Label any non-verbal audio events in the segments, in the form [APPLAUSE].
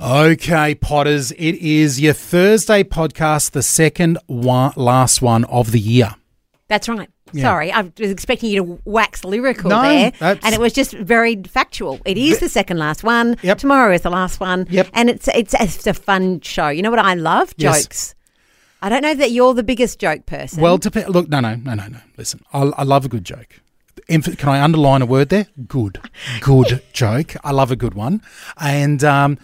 Okay, Potters, it is your Thursday podcast, the second one, last one of the year. That's right. Yeah. Sorry, I was expecting you to wax lyrical No, there, that's- and it was just very factual. It is the second last one. Yep. Tomorrow is the last one. Yep. And it's it's it's a fun show. You know what I love? Yes. Jokes. I don't know that you're the biggest joke person. Well, dep- look, no, no, no, no, no. Listen, I, I love a good joke. Can I underline a word there? Good, [LAUGHS] good joke. I love a good one, and um,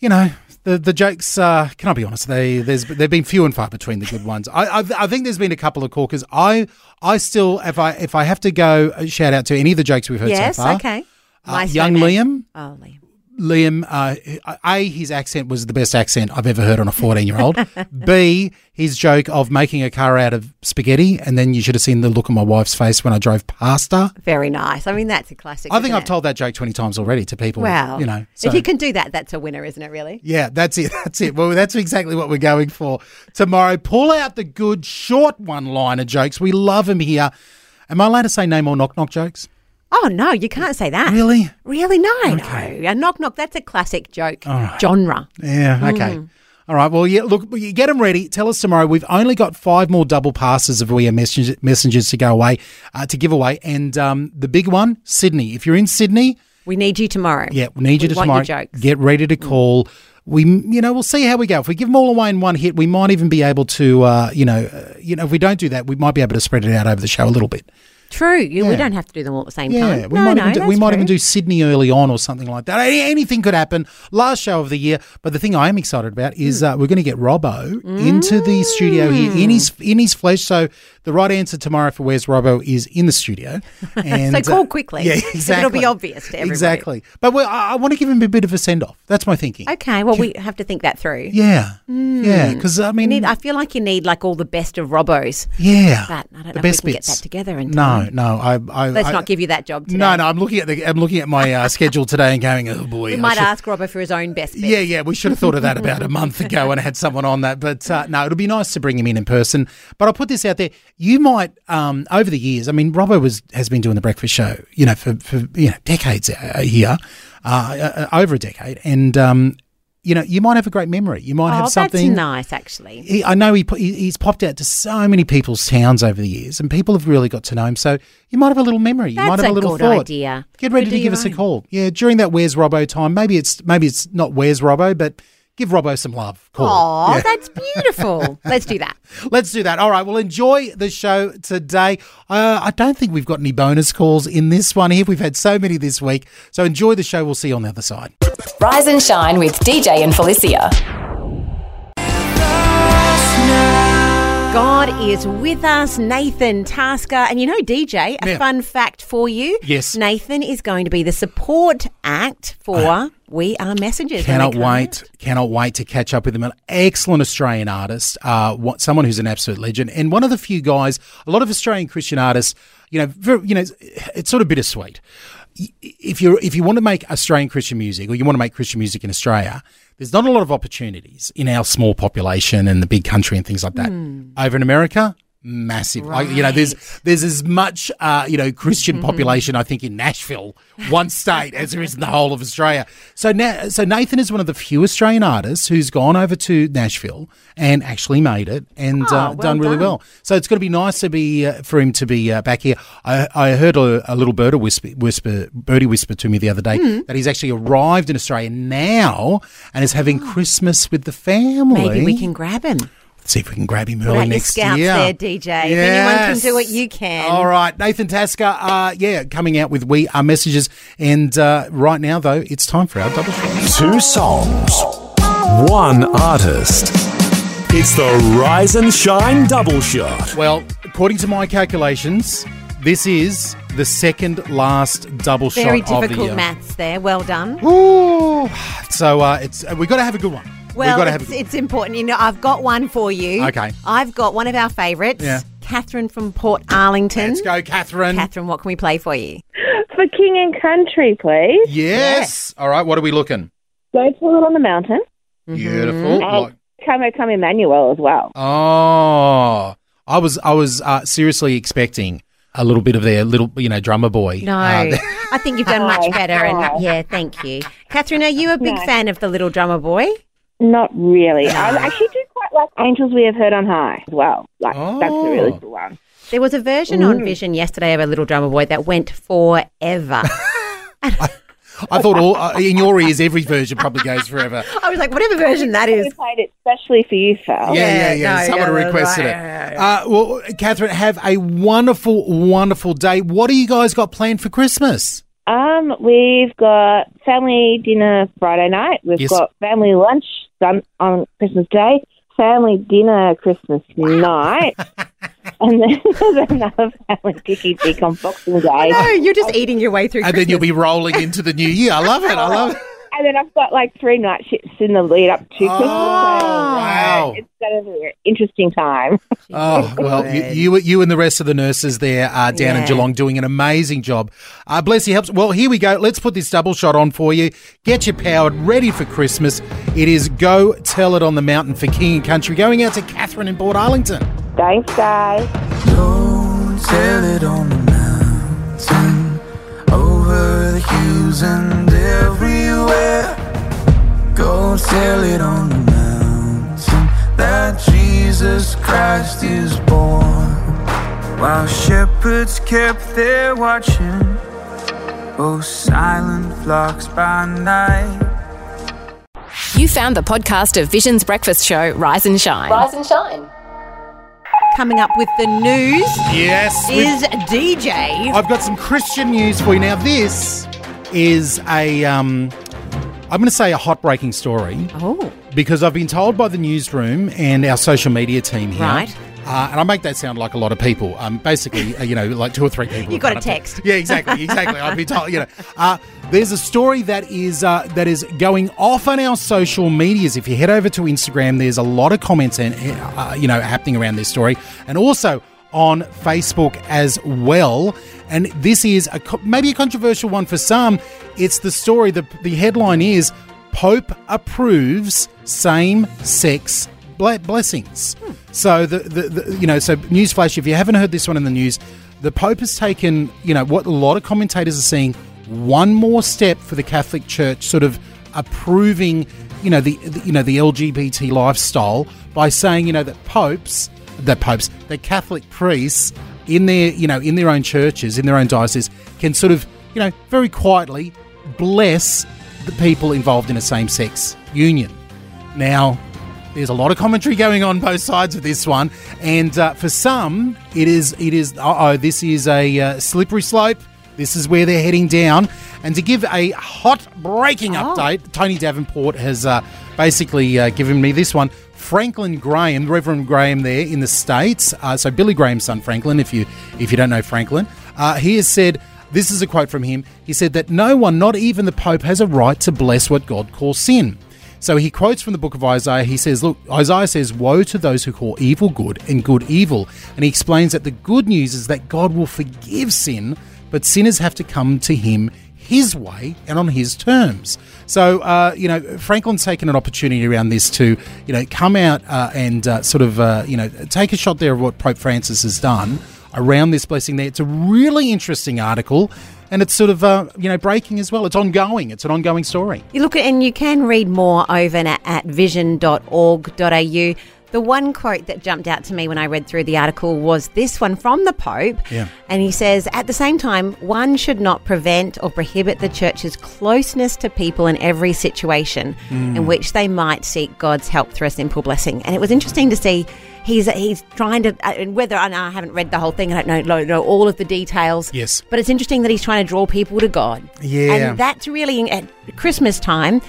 you know the the jokes. Uh, can I be honest? They there's they've been few and far between the good ones. I, I I think there's been a couple of corkers. I I still if I if I have to go uh, shout out to any of the jokes we've heard yes. so far. Yes, okay. uh, young. Liam, Oh, Liam. Liam, uh, A, his accent was the best accent I've ever heard on a 14 year old. B, his joke of making a car out of spaghetti. And then you should have seen the look on my wife's face when I drove past her. Very nice. I mean, that's a classic. I think I've it? told that joke 20 times already to people. Wow. You know, so, if you can do that, that's a winner, isn't it? Really. yeah, that's it. [LAUGHS] That's it. Well, that's exactly what we're going for tomorrow. Pull out the good short one liner jokes. We love them here. Am I allowed to say no more knock knock jokes? Oh no, you can't say that. Really? Really? No, no. A knock knock. That's a classic joke genre. Yeah, okay. All right. Well, yeah, look, you get them ready. Tell us tomorrow. We've only got five more double passes of We Are Messengers, messengers to go away, uh, to give away. And um, the big one, Sydney. If you're in Sydney, We need you tomorrow. yeah, we need you We to want tomorrow. your jokes. Get ready to call. We, you know, we'll see how we go. If we give them all away in one hit, we might even be able to, uh, you know, uh, you know, if we don't do that, we might be able to spread it out over the show a little bit. True. Yeah. We don't have to do them all at the same Yeah, time. we no, might no, even do, we might even do Sydney early on or something like that. Anything could happen. Last show of the year, but the thing I am excited about is Hmm. uh, we're going to get Robbo into the studio here in his in his flesh. So the right answer tomorrow for where's Robbo is in the studio. And [LAUGHS] So call uh, quickly. Yeah, 'cause [LAUGHS] exactly. it'll be obvious to everybody. Exactly. But we I, I want to give him a bit of a send off. That's my thinking. Okay, well, we have to think that through. Yeah, yeah. Because I mean, need, I feel like you need like all the best of Robbos. yeah, But I don't the know best if we can bits. get that together. In No, time. no. I, I Let's I- not give you that job today. No, no. I'm looking at the I'm looking at my uh, [LAUGHS] schedule today and going, oh boy. We I might should- ask Robbo for his own best bit. Yeah, yeah, we should have thought of that about a [LAUGHS] month ago and had someone on that. But uh, no, it'll be nice to bring him in in person. But I'll put this out there: you might, um, over the years, I mean, Robbo was has been doing the breakfast show, you know, for, for you know decades uh, here, uh, uh, over a decade, and um, you know, you might have a great memory. You might Oh, have that's something. nice, actually. He, I know he, he he's popped out to so many people's towns over the years, and people have really got to know him. So you might have a little memory. You might That's have a a little good thought. idea. Get ready to give us a call. Yeah, during that Where's Robbo time. Maybe it's maybe it's not Where's Robbo, but give Robbo some love. Call. Oh, Yeah. [LAUGHS] that's beautiful. Let's do that. [LAUGHS] Let's do that. All right. Well, enjoy the show today. Uh, I don't think we've got any bonus calls in this one here. We've had so many this week. So enjoy the show. We'll see you on the other side. Rise and shine with DJ and Felicia. God is with us, Nathan Tasker. And you know, DJ, a Yeah. fun fact for you. Yes. Nathan is going to be the support act for We Are Messengers. Cannot they come wait. Cannot wait to catch up with him. An excellent Australian artist, uh, what, someone who's an absolute legend, and one of the few guys. A lot of Australian Christian artists, you know, very, you know, it's, it's sort of bittersweet. If you if you want to make Australian Christian music, or you want to make Christian music in Australia, there's not a lot of opportunities in our small population and the big country and things like that. Hmm. Over in America, massive. Like, you know, there's there's as much uh, you know Christian population I think in Nashville, one state, as there is in the whole of Australia. So now, so Nathan is one of the few Australian artists who's gone over to Nashville and actually made it and uh, Oh, well done really done. well. So it's going to be nice to be uh, for him to be uh, back here. I, I heard a, a little bird whisper, whisper, birdie whisper to me the other day Hmm. that he's actually arrived in Australia now and is having Christmas with the family. Maybe we can grab him. See if we can grab him Put early out your next scouts year. there, DJ. If anyone can do it, you can. All right, Nathan Tasker. Uh, yeah, coming out with We Are Messengers, and uh, right now though, it's time for our double shot. Two songs, one artist. It's the Rise and Shine Double Shot. Well, according to my calculations, This is the second last double Very shot of the difficult maths there. Well done. Ooh. So uh, it's uh, we've got to have a good one. Well, we've got to have it's, a good it's important. You know, I've got one for you. Okay. I've got one of our favourites. Yeah. Catherine from Portarlington. Let's go, Catherine. Catherine, what can we play for you? For King and Country, please. yes. All right. What are we looking? Go to it on the mountain. Beautiful. And Like- Come Come Emmanuel as well. oh, I was I was uh, seriously expecting a little bit of their little you know drummer boy. No, Uh, I think you've done much [LAUGHS] Oh, better. And yeah, thank you, Catherine. Are you a big No. fan of the Little Drummer Boy? Not really. [SIGHS] I actually do quite like Angels We Have Heard on High as well. Like that's a really Oh. cool one. There was a version on Vision yesterday of a Little Drummer Boy that went forever. [LAUGHS] I thought all uh, in your ears every version probably goes forever. [LAUGHS] I was like, whatever version that is. We is. played it especially for you, Phil. Yeah, yeah, Yeah, yeah. no, Someone yeah, requested right. it. Yeah, yeah, Uh, well, Catherine, have a wonderful, wonderful day. What do you guys got planned for Christmas? Um, we've got family dinner Friday night. We've Yes. got family lunch done on Christmas Day. Family dinner Christmas [LAUGHS] night. and then [LAUGHS] there's another family picky dick on Boxing Day. No, you're just eating your way through. And then you'll be rolling into the new year. I love it. I love it. [LAUGHS] And then I've got like three night shifts in the lead up to Christmas. So, wow. It's going to be an interesting time. [LAUGHS] Oh well, you, you you and the rest of the nurses there are down in Geelong doing an amazing job. Uh, bless you helps. Well, here we go. Let's put this double shot on for you. Get you powered, ready for Christmas. It is go tell it on the mountain for King and Country. Going out to Catherine in Portarlington. Thanks, guys. Don't tell it on the mountain, Christ is born. While shepherds kept their watching, oh silent flocks by night. You found the podcast of Vision's breakfast show, Rise and Shine. Rise and Shine. coming up with the news Yes, we've- is DJ. I've got some Christian news for you. Now, this is a, um, I'm going to say a hot breaking story Oh, because I've been told by the newsroom and our social media team here. Right. Uh, and I make that sound like a lot of people. Um, basically, uh, you know, like two or three people. [LAUGHS] You got a text. Yeah, exactly, exactly. I've been told. You know, uh, there's a story that is uh, that is going off on our social medias. If you head over to Instagram, there's a lot of comments and uh, you know happening around this story, and also on Facebook as well. And this is a maybe a controversial one for some. It's the story. the The headline is Pope approves same sex ble- blessings. So the, the, the you know so newsflash if you haven't heard this one in the news, the Pope has taken you know what a lot of commentators are seeing one more step for the Catholic Church, sort of approving you know the, the you know the LGBT lifestyle by saying you know that popes that popes that Catholic priests in their you know in their own churches in their own dioceses can sort of you know very quietly bless the people involved in a same-sex union. Now, there's a lot of commentary going on both sides of this one, and uh, for some, it is it is oh this is a uh, slippery slope. This is where they're heading down. And to give a hot breaking update, Tony Davenport has uh, basically uh, given me this one. Franklin Graham, Reverend Graham, there in the states. Uh, so Billy Graham's son, Franklin. If you if you don't know Franklin, uh, he has said this is a quote from him. He said that no one, not even the Pope, has a right to bless what God calls sin. So he quotes from the book of Isaiah. He says, Look, Isaiah says, Woe to those who call evil good and good evil. And he explains that the good news is that God will forgive sin, but sinners have to come to him his way and on his terms. So, uh, you know, Franklin's taken an opportunity around this to, you know, come out uh, and uh, sort of, uh, you know, take a shot there of what Pope Francis has done around this blessing there. It's a really interesting article. And it's sort of, uh, you know, breaking as well. It's ongoing. It's an ongoing story. You look at, and you can read more over at, vision.org.au. The one quote that jumped out to me when I read through the article was this one from the Pope. Yeah. And he says, at the same time, one should not prevent or prohibit the church's closeness to people in every situation in which they might seek God's help through a simple blessing. And it was interesting to see he's he's trying to, uh, and whether I, I haven't read the whole thing, I don't know, know, know all of the details. Yes. But it's interesting that he's trying to draw people to God. Yeah. And that's really at Christmas time.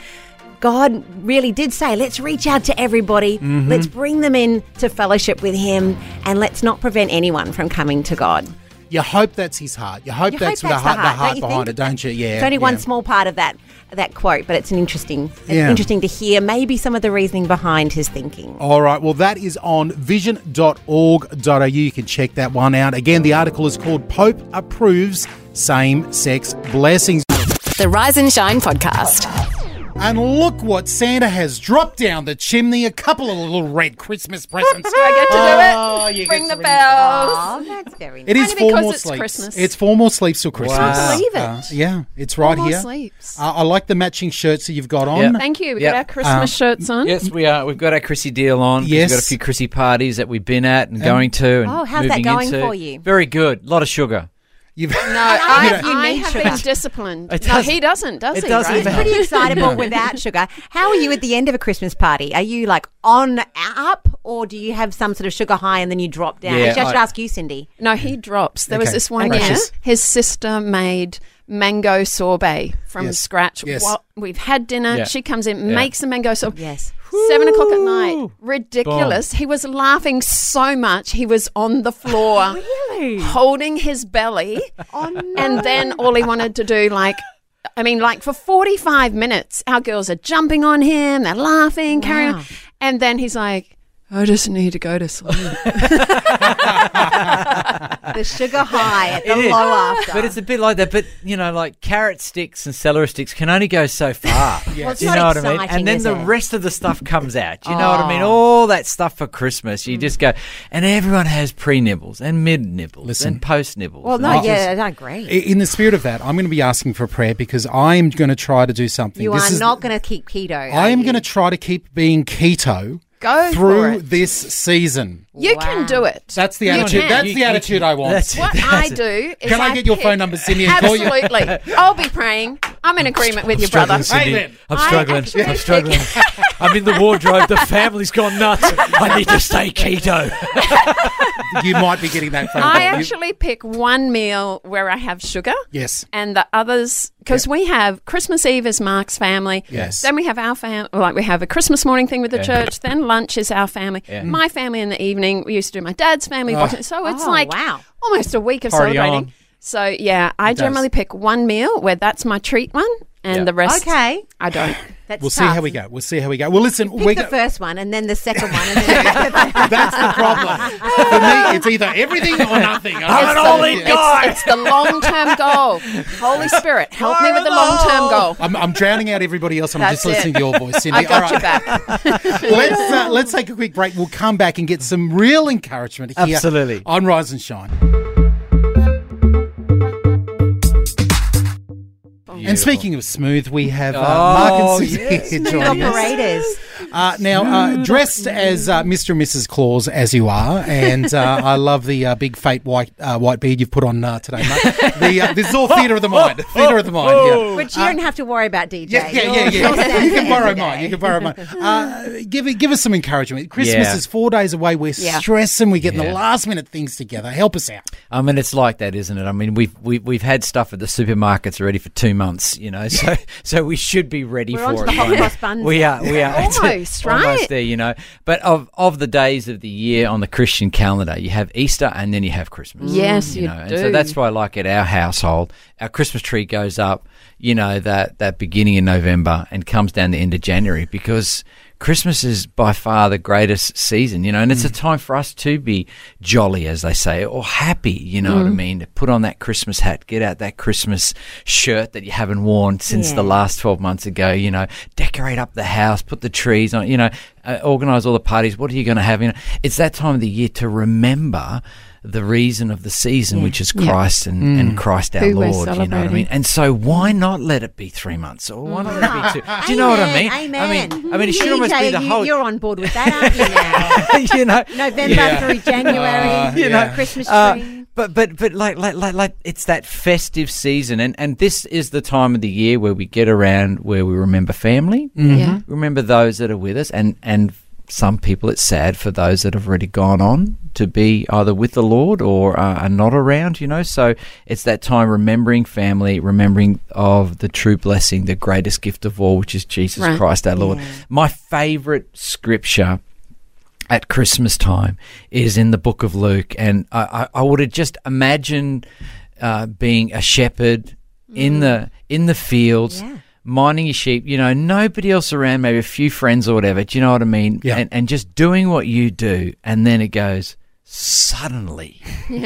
God really did say, let's reach out to everybody, let's bring them in to fellowship with Him, and let's not prevent anyone from coming to God. You hope that's his heart. You hope You that's, hope the, that's heart, the the heart, heart don't behind think? it, don't you? Yeah. It's only one small part of that that quote, but it's an interesting, it's Yeah. interesting to hear maybe some of the reasoning behind his thinking. All right. Well, that is on vision.org.au. You can check that one out. Again, the article is called Pope Approves Same Sex Blessings. The Rise and Shine podcast. And look what Santa has dropped down the chimney a couple of little red Christmas presents. I get to do it. Oh, it. you Ring get the ring the bells. Oh, that's very nice. It is Only four because more it's sleeps. Christmas. It's four more sleeps till Christmas. Wow. Believe it. Uh, yeah, it's right more here. sleeps. Uh, I like the matching shirts that you've got on. Yeah. Thank you. We Yep. got our Christmas shirts on. Yes, we are. We've got our Chrissy deal on. 'cause Yes. We've got a few Chrissy parties that we've been at and going to. And Oh, how's that moving going into. for you? Very good. A lot of sugar. You've No, [LAUGHS] I, You I need have sugar. been disciplined. It no, doesn't- he doesn't, does it he? doesn't right? matter. Pretty [LAUGHS] excitable without sugar. How are you at the end of a Christmas party? Are you like on up, or do you have some sort of sugar high and then you drop down? Yeah, Actually, I should ask you, Cindy. No, he drops. There was this one Right. year, his sister made mango sorbet from Yes. scratch. Yes. What- we've had dinner. Yeah. She comes in, Yeah. makes the mango sorbet. Yes. Seven o'clock at night. Ridiculous. He was laughing so much, he was on the floor. [LAUGHS] Really? Holding his belly. Oh, and then all he wanted to do, like, I mean, like for 45 minutes, our girls are jumping on him, they're laughing, carrying on. And then he's like, I just need to go to sleep. [LAUGHS] The sugar high at the It is. low after. But it's a bit like that. But you know, like carrot sticks and celery sticks can only go so far. [LAUGHS] Well, it's you not know what I mean? exciting, And then is the it? rest of the stuff comes out. Do you know what I mean? Oh. All that stuff for Christmas, you mm. just go, and everyone has pre nibbles and mid nibbles Listen. and post nibbles. well, no, I just- yeah, I agree. I- In the spirit of that, I'm going to be asking for a prayer because I'm going to try to do something. You This are is- not going to keep keto. I am going to try to keep being keto Go through this season. You Wow. can do it. That's the You attitude. can. That's You- the you attitude I want. That's it. What I do is Can I get your phone number, Cindy, and call you? Absolutely. [LAUGHS] I'll be praying. I'm in agreement with your brother. Cindy. I'm struggling. I'm struggling. [LAUGHS] I'm in the wardrobe. The family's gone nuts. I need to stay keto. [LAUGHS] you might be getting that phone call. I You- actually pick one meal where I have sugar. yes. And the others, because we have Christmas Eve is Mark's family. Yes. Then we have our family, like we have a Christmas morning thing with the Yeah. church. Then lunch is our family. Yeah. My family in the evening. We used to do my dad's family. Boxing- So it's Oh, like wow. almost a week of Party celebrating. on. So yeah, I does. generally pick one meal where that's my treat one, and Yeah. the rest Okay. I don't. That's We'll see how we go. We'll see how we go. Well, listen, Pick we the go- first one and then the second one. And then [LAUGHS] that's the problem. For me, it's either everything or nothing. I'm an all-in guy. It's the long term goal. Holy Spirit, help me with the long term goal. I'm, I'm drowning out everybody else. And I'm That's just listening to your voice, [LAUGHS] Cindy. I got All you back. [LAUGHS] let's uh, let's take a quick break. We'll come back and get some real encouragement here Absolutely. on Rise and Shine. And speaking of smooth, we have uh, Mark Oh, and Susie yes. here [LAUGHS] Smooth joining us. operators. Uh, now, uh, dressed as uh, Mr. and Mrs. Claus, as you are, and uh, I love the uh, big fake white uh, white beard you've put on uh, today, mate. The, uh, this is all theatre of the mind. Theatre of the mind, yeah. Which you don't have to worry about, DJ. Yeah, yeah, You're- yeah, you're yeah. You can borrow mine. You can borrow mine. Uh, give it, give us some encouragement. Christmas Yeah. is four days away. We're Yeah. stressing. We're getting the last minute things together. Help us out. I mean, it's like that, isn't it? I mean, we've we've, we've had stuff at the supermarkets already for two months, you know. So so we should be ready We're for it. the hot by now. cross buns We are. We are It's [LAUGHS] Almost, right? Almost there, you know. But of of the days of the year on the Christian calendar, you have Easter and then you have Christmas. Mm. Yes, you know. And so that's why, like at our household, our Christmas tree goes up, you know, that that beginning in November and comes down the end of January because. Christmas is by far the greatest season, you know, and it's a time for us to be jolly, as they say, or happy, you know what I mean? To put on that Christmas hat, get out that Christmas shirt that you haven't worn since the last 12 months ago, you know, decorate up the house, put the trees on, you know, uh, organize all the parties. What are you going to have? You know, it's that time of the year to remember the reason of the season, which is Christ and, Mm. and Christ our Who Lord. You know what I mean? And so why not let it be three months or why not let it be two? Do you know what I mean? Amen, I mean, amen. I mean, it should almost be the you, whole. You're on board with that, aren't you [LAUGHS] now? [LAUGHS] you know, November Yeah. through January, Uh, you yeah. know, Christmas uh, but but but like like like like it's that festive season, and and this is the time of the year where we get around where we remember family, Yeah. remember those that are with us, and and some people it's sad for those that have already gone on to be either with the Lord or uh, are not around. You know, so it's that time remembering family, remembering of the true blessing, the greatest gift of all, which is Jesus Right. Christ our Lord. Yeah. My favorite scripture at Christmas time is in the book of Luke, and I, I, I would have just imagined uh, being a shepherd in the in the fields. Yeah. Minding your sheep, you know, nobody else around, maybe a few friends or whatever. Do you know what I mean? Yeah. And, and just doing what you do, and then it goes suddenly. [LAUGHS] you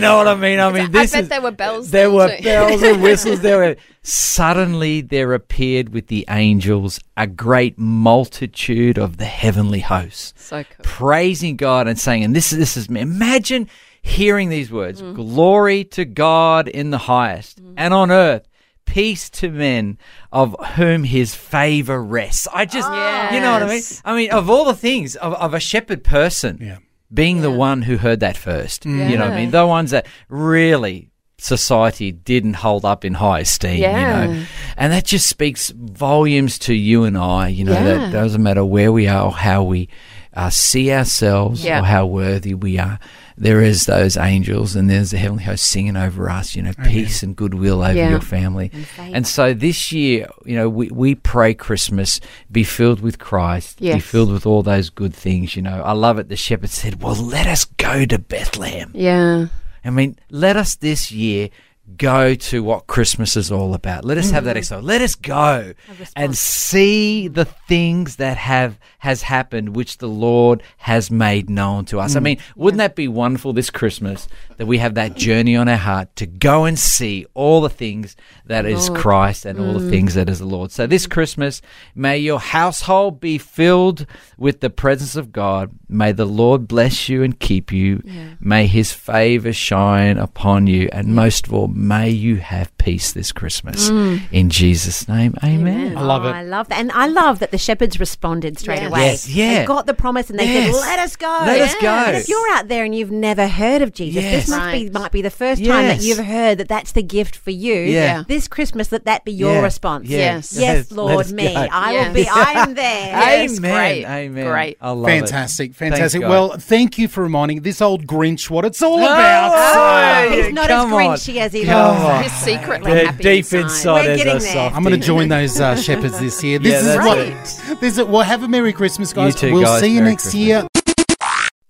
know what I mean? I mean, I this bet is, there were bells There then were too. bells and whistles. [LAUGHS] There were suddenly there appeared with the angels a great multitude of the heavenly hosts So cool. praising God and saying, and this is this is imagine hearing these words: Mm. "Glory to God in the highest, and on earth." Peace to men of whom his favor rests. I just, you know what I mean? I mean, of all the things, of, of a shepherd person Yeah. being the one who heard that first. You know what I mean? The ones that really society didn't hold up in high esteem, you know. And that just speaks volumes to you and I, you know, Yeah. that doesn't matter where we are or how we uh, see ourselves Yeah. or how worthy we are. There is those angels and there's the heavenly host singing over us, you know, peace and goodwill over Yeah. your family. And so this year, you know, we, we pray Christmas be filled with Christ, be filled with all those good things, you know. I love it. The shepherd said, Well, let us go to Bethlehem. Yeah. I mean, let us this year go to what Christmas is all about. Let us have that excitement. Let us go and see the things that have has happened which the Lord has made known to us. I mean, wouldn't that be wonderful this Christmas that we have that journey on our heart to go and see all the things that is Christ and all the things that is the Lord. So this Christmas, may your household be filled with the presence of God. May the Lord bless you and keep you. May his favor shine upon you. And most of all, may you have peace this Christmas. Mm. In Jesus' name, amen. I oh, love Oh, it. I love that. And I love that the shepherds responded straight Yes. away. Yes, yeah. They got the promise and they Yes. said, let us go. Let us go. And if you're out there and you've never heard of Jesus, Yes. this must be, might be the first time that you've heard that that's the gift for you. Yeah. This Christmas, let that be your Yeah. response. Yeah. Yes. Yes, Lord, me. go. I Yeah. will be, [LAUGHS] I am there. Amen. great. Amen. Great. I love Fantastic, it. fantastic. Thank God. Well, thank you for reminding this old Grinch what it's all Oh, about. oh, oh He's not come as on. grinchy as he Come looks. on. He's secretly They're happy deep inside. inside We're as getting a there. softie. I'm going to join those uh, shepherds this year. [LAUGHS] This Yeah, is that's what. it. This is well. Have a merry Christmas, guys. too, we'll guys. see you Merry next Christmas. year.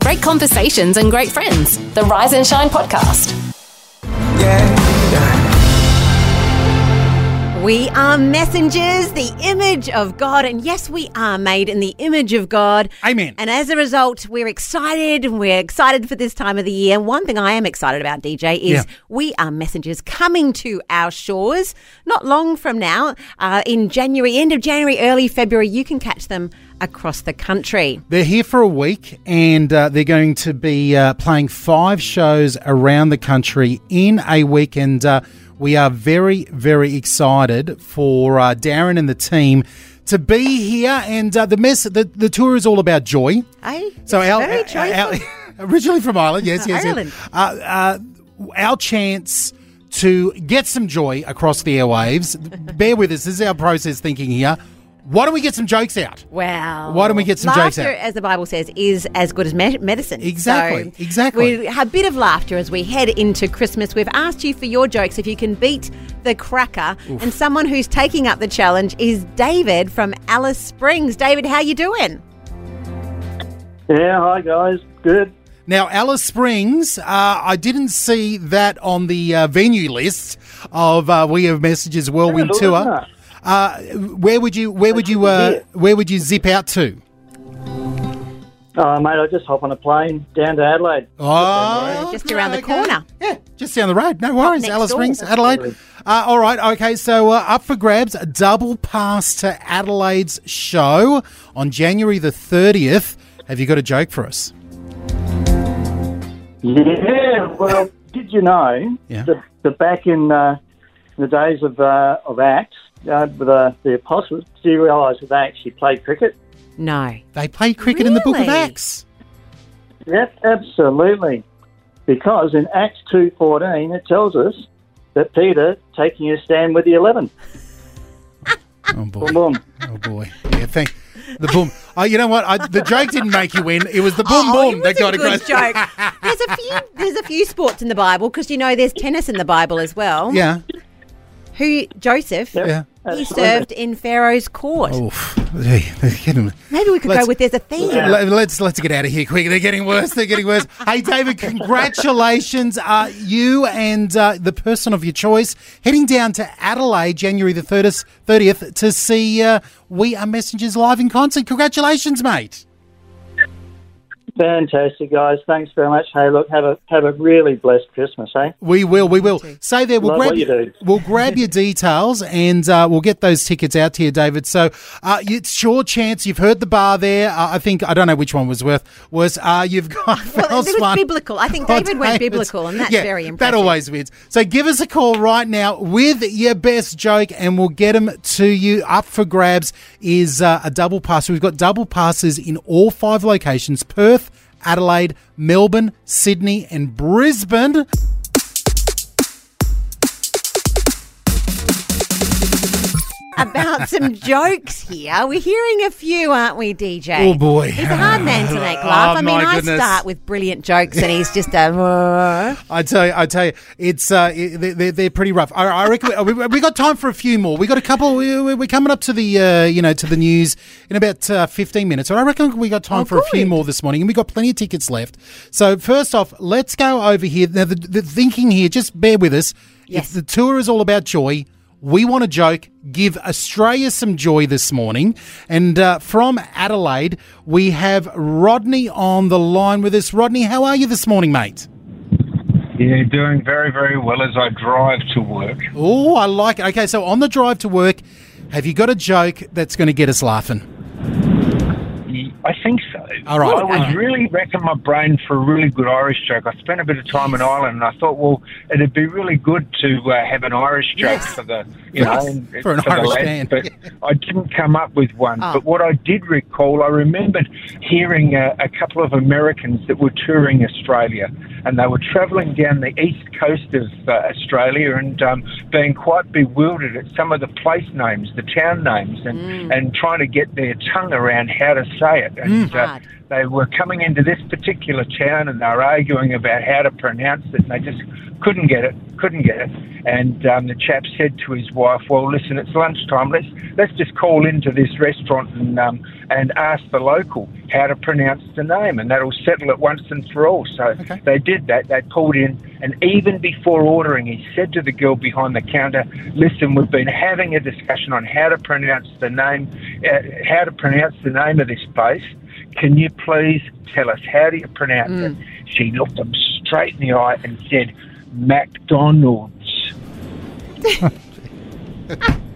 Great conversations and great friends. The Rise and Shine podcast. We are messengers, the image of God. And yes, we are made in the image of God. Amen. And as a result, we're excited we're excited for this time of the year. And one thing I am excited about, DJ, is Yeah. we are messengers coming to our shores not long from now. Uh, in January, end of January, early February, you can catch them across the country. They're here for a week and uh, they're going to be uh, playing five shows around the country in a week. And uh, we are very, very excited for uh, Darren and the team to be here. And uh, the mess, the, the tour is all about joy. Hey, So our, very our- our- [LAUGHS] originally from Ireland, yes, yes, Ireland. yes. Uh, uh, our chance to get some joy across the airwaves. Bear with us. This is our process thinking here. Why don't we get some jokes out? Wow. Why don't we get some jokes out? as the Bible says, is as good as me- medicine. Exactly, So exactly. We have a bit of laughter as we head into Christmas. We've asked you for your jokes if you can beat the cracker. And someone who's taking up the challenge is David from Alice Springs. David, how you doing? Yeah, hi guys. Good. Now, Alice Springs, uh, I didn't see that on the uh, venue list of uh, We Are Messengers Whirlwind look Tour. at that. Uh, where would you where would you uh, where would you zip out to? Oh, mate, I just hop on a plane down to Adelaide. Oh, Just around the okay. corner. Yeah, just down the road. No worries. Alice door. Springs, Adelaide. Uh, all right. Okay. So uh, up for grabs, a double pass to Adelaide's show on January the thirtieth. Have you got a joke for us? Yeah, well, did you know Yeah. that, that back in uh, the days of uh, of Acts, uh, with uh, the apostles, do you realise that they actually played cricket? No. They play cricket in the Book of Acts. Yep, absolutely. Because in Acts two fourteen, it tells us that Peter taking a stand with the eleven. [LAUGHS] Oh boy. Boom, boom. Oh boy. Yeah. Thank the boom. Oh, you know what? I, the joke didn't make you win. It was the boom Oh, boom it that got a good across. joke. [LAUGHS] There's a few. There's a few sports in the Bible because you know there's tennis in the Bible as well. Yeah. Who Joseph? Yep. Yeah. He served in Pharaoh's court. Oof. Hey, they're getting- Maybe we could Let's- go with there's a theme. Let- Let's let's get out of here quick. They're getting worse. They're getting worse. hey, David, congratulations! Uh, you and uh, the person of your choice heading down to Adelaide, January the thirtieth, to see uh, We Are Messengers live in concert. Congratulations, mate. Fantastic, guys. Thanks very much. Hey, look, have a have a really blessed Christmas, eh? We will, we will. Say there, we'll Love grab what you do. we'll grab your [LAUGHS] details and uh, we'll get those tickets out to you, David. So uh, it's your chance. You've heard the bar there. Uh, I think I don't know which one was worth was. Uh, you've got Well, it was one. biblical. I think Oh, David went David's- biblical, and that's yeah, very impressive. That always wins. So give us a call right now with your best joke, and we'll get them to you. Up for grabs is uh, a double pass. We've got double passes in all five locations: Perth, Adelaide, Melbourne, Sydney, and Brisbane. About some jokes here. We're hearing a few, aren't we, DJ? Oh, boy. He's a hard man to make Oh, laugh. I mean, I goodness. start with brilliant jokes, and he's just a. [LAUGHS] I tell you, I tell you, it's uh, they- they're, they're pretty rough. I, I reckon we, we got time for a few more. We got a couple. We, we're coming up to the uh, you know to the news in about uh, fifteen minutes. So I reckon we got time Oh, for a few more this morning, and we got plenty of tickets left. So first off, let's go over here. Now the, the thinking here, just bear with us. Yes. If the tour is all about joy. We want a joke. Give Australia some joy this morning. And uh, from Adelaide, we have Rodney on the line with us. Rodney, how are you this morning, mate? Yeah, doing very, very well as I drive to work. Oh, I like it. Okay, so on the drive to work, have you got a joke that's going to get us laughing? I think so. All right. I was really racking my brain for a really good Irish joke. I spent a bit of time in Ireland, and I thought, well, it'd be really good to uh, have an Irish joke Yes. for the, you know, Yes, and- for an the Irish lads, man. But I didn't come up with one. Oh. But what I did recall, I remembered hearing a, a couple of Americans that were touring Australia, and they were travelling down the east coast of uh, Australia and um, being quite bewildered at some of the place names, the town names, and, and trying to get their tongue around how to say it. And uh, Hard. They were coming into this particular town and they were arguing about how to pronounce it, and they just couldn't get it, couldn't get it. And um, the chap said to his wife, "Well, listen, it's lunchtime. Let's let's just call into this restaurant and um, and ask the local how to pronounce the name, and that'll settle it once and for all." So they did that. They pulled in, and even before ordering, he said to the girl behind the counter, "Listen, we've been having a discussion on how to pronounce the name, uh, how to pronounce the name of this place." Can you please tell us how do you pronounce it? Mm. She looked him straight in the eye and said, McDonald's. [LAUGHS]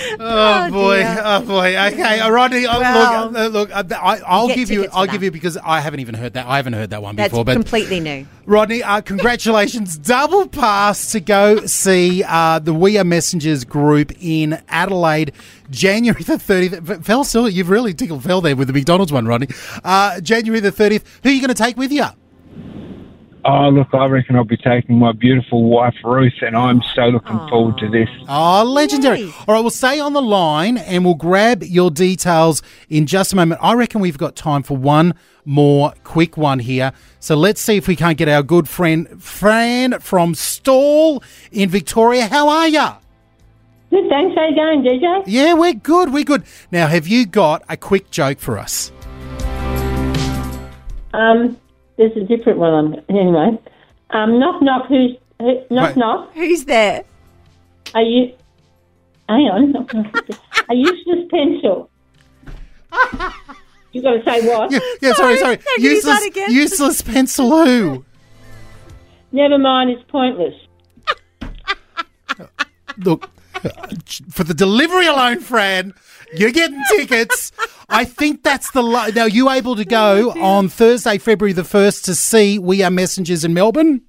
[LAUGHS] Oh, boy! dear. Oh boy! Okay, uh, Rodney. Uh, Well, look, uh, look. Uh, I, I'll get give you. I'll that. give you because I haven't even heard that. I haven't heard that one That's before. But completely new. Rodney, uh, [LAUGHS] congratulations! Double pass to go see uh, the We Are Messengers group in Adelaide, January the thirtieth. Fel still. You've really tickled Fel there with the McDonald's one, Rodney. Uh, January the thirtieth. Who are you going to take with you? Oh, look, I reckon I'll be taking my beautiful wife, Ruth, and I'm so looking forward to this. Oh, legendary. Yay. All right, we'll stay on the line and we'll grab your details in just a moment. I reckon we've got time for one more quick one here. So let's see if we can't get our good friend Fran from Stawell in Victoria. How are you? Good, thanks. How you going, DJ? Yeah, we're good. We're good. Now, have you got a quick joke for us? Um, there's a different one. On, anyway, um, knock knock. Who's who, knock Wait. knock? Who's there? Are you? Hang on. Knock, knock. A useless pencil. [LAUGHS] you got to say what? Yeah, yeah sorry, sorry. Sorry, can you start Useless, again? useless pencil who? Never mind. It's pointless. Look, for the delivery alone, Fran, you're getting tickets. I think that's the. Lo- now, you able to go on Thursday, February the 1st to see We Are Messengers in Melbourne?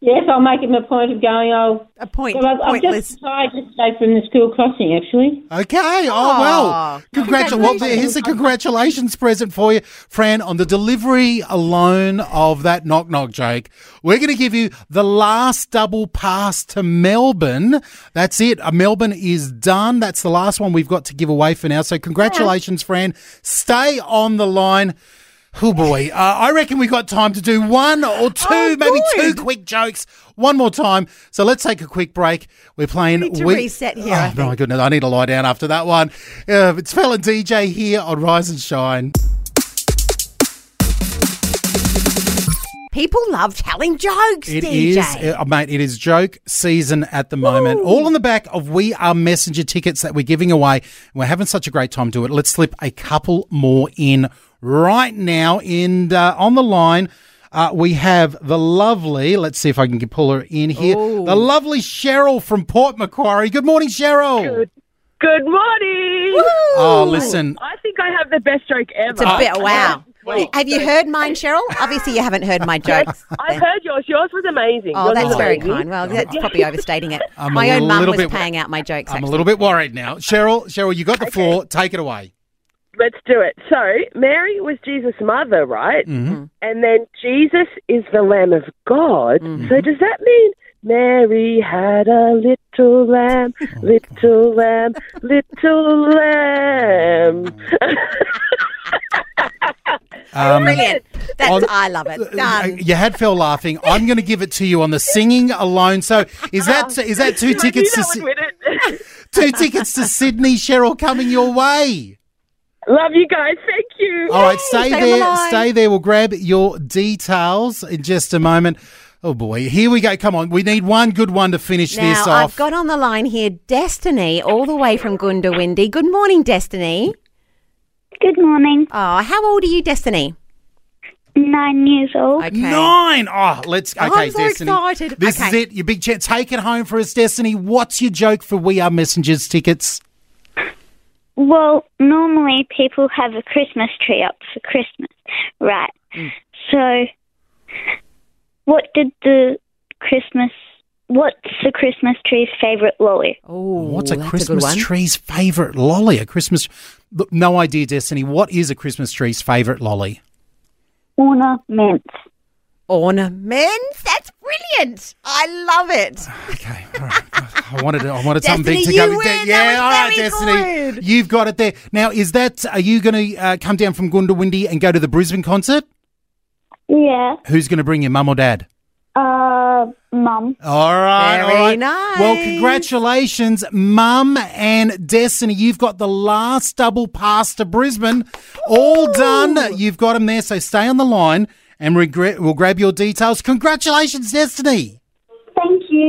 Yes, I'll make it my point of going. I'll. A point. Well, I've, I've just tried to stay from the school crossing. Actually, Okay. Oh, well. Congratulations. Well, here's a congratulations present for you, Fran, on the delivery alone of that knock knock Jake. We're going to give you the last double pass to Melbourne. That's it. Uh, Melbourne is done. That's the last one we've got to give away for now. So, congratulations, Fran. Stay on the line. Oh boy, uh, I reckon we've got time to do one or two, Oh, maybe two quick jokes. One more time. So let's take a quick break. We're playing. need to we- reset here, I Oh, my goodness, I need to lie down after that one. Uh, it's and DJ here on Rise and Shine. People love telling jokes, It DJ. is, uh, mate. It is joke season at the moment. All on the back of We Are Messenger tickets that we're giving away. We're having such a great time to it. Let's slip a couple more in right now. And uh, on the line, uh, we have the lovely. Let's see if I can pull her in here. The lovely Cheryl from Port Macquarie. Good morning, Cheryl. Good. Good morning. Oh, listen. I think I have the best joke ever. It's a bit, wow. Have you heard mine, Cheryl? Obviously, you haven't heard my jokes. I heard yours. Yours was amazing. Oh, Yours that's very amazing. kind. Well, that's probably overstating it. I'm my own mum was bit- paying out my jokes. I'm a little bit worried now. Cheryl, Cheryl, you got the floor. Take it away. Let's do it. So, Mary was Jesus' mother, right? Mhm. And then Jesus is the Lamb of God. Mm-hmm. So, does that mean Mary had a little lamb, [LAUGHS] Oh, little lamb, little lamb? Um, Brilliant. That's, on- I love it. Uh, Done. You had Fel laughing. I'm going to give it to you on the singing alone. So is that is that two [LAUGHS] tickets to that would Sy- win it. two tickets to Sydney, Cheryl, coming your way? Love you guys. Thank you. All right, stay stay on the there. line. Stay there. We'll grab your details in just a moment. Oh boy, here we go. Come on, we need one good one to finish Now, this I've off. got on the line here Destiny, all the way from Goondiwindi. Good morning, Destiny. Good morning. Oh, how old are you, Destiny? Nine years old. Okay. Nine. Oh, let's. Okay, Oh, I'm so Destiny. excited. This Okay. is it. Your big chance. Take it home for us, Destiny. What's your joke for We Are Messengers tickets? Well, normally people have a Christmas tree up for Christmas, right? Mm. So, what did the Christmas? What's the Christmas tree's favorite lolly? Oh, What's a Christmas good one. tree's favourite lolly? A Christmas. Look, no idea, Destiny. What is a Christmas tree's favourite lolly? Ornaments. Ornaments? That's brilliant. I love it. [SIGHS] Okay, all right. I wanted, I wanted something big to Destiny, go. you with win. Yeah, all right, Destiny. good. You've got it there. Now, is that? Are you going to uh, come down from Goondiwindi and go to the Brisbane concert? Yeah. Who's going to bring you, mum or dad? Uh, mum. All right, Very right. nice. Well, congratulations, Mum and Destiny. You've got the last double pass to Brisbane. All done. You've got them there. So stay on the line and regret, we'll grab your details. Congratulations, Destiny.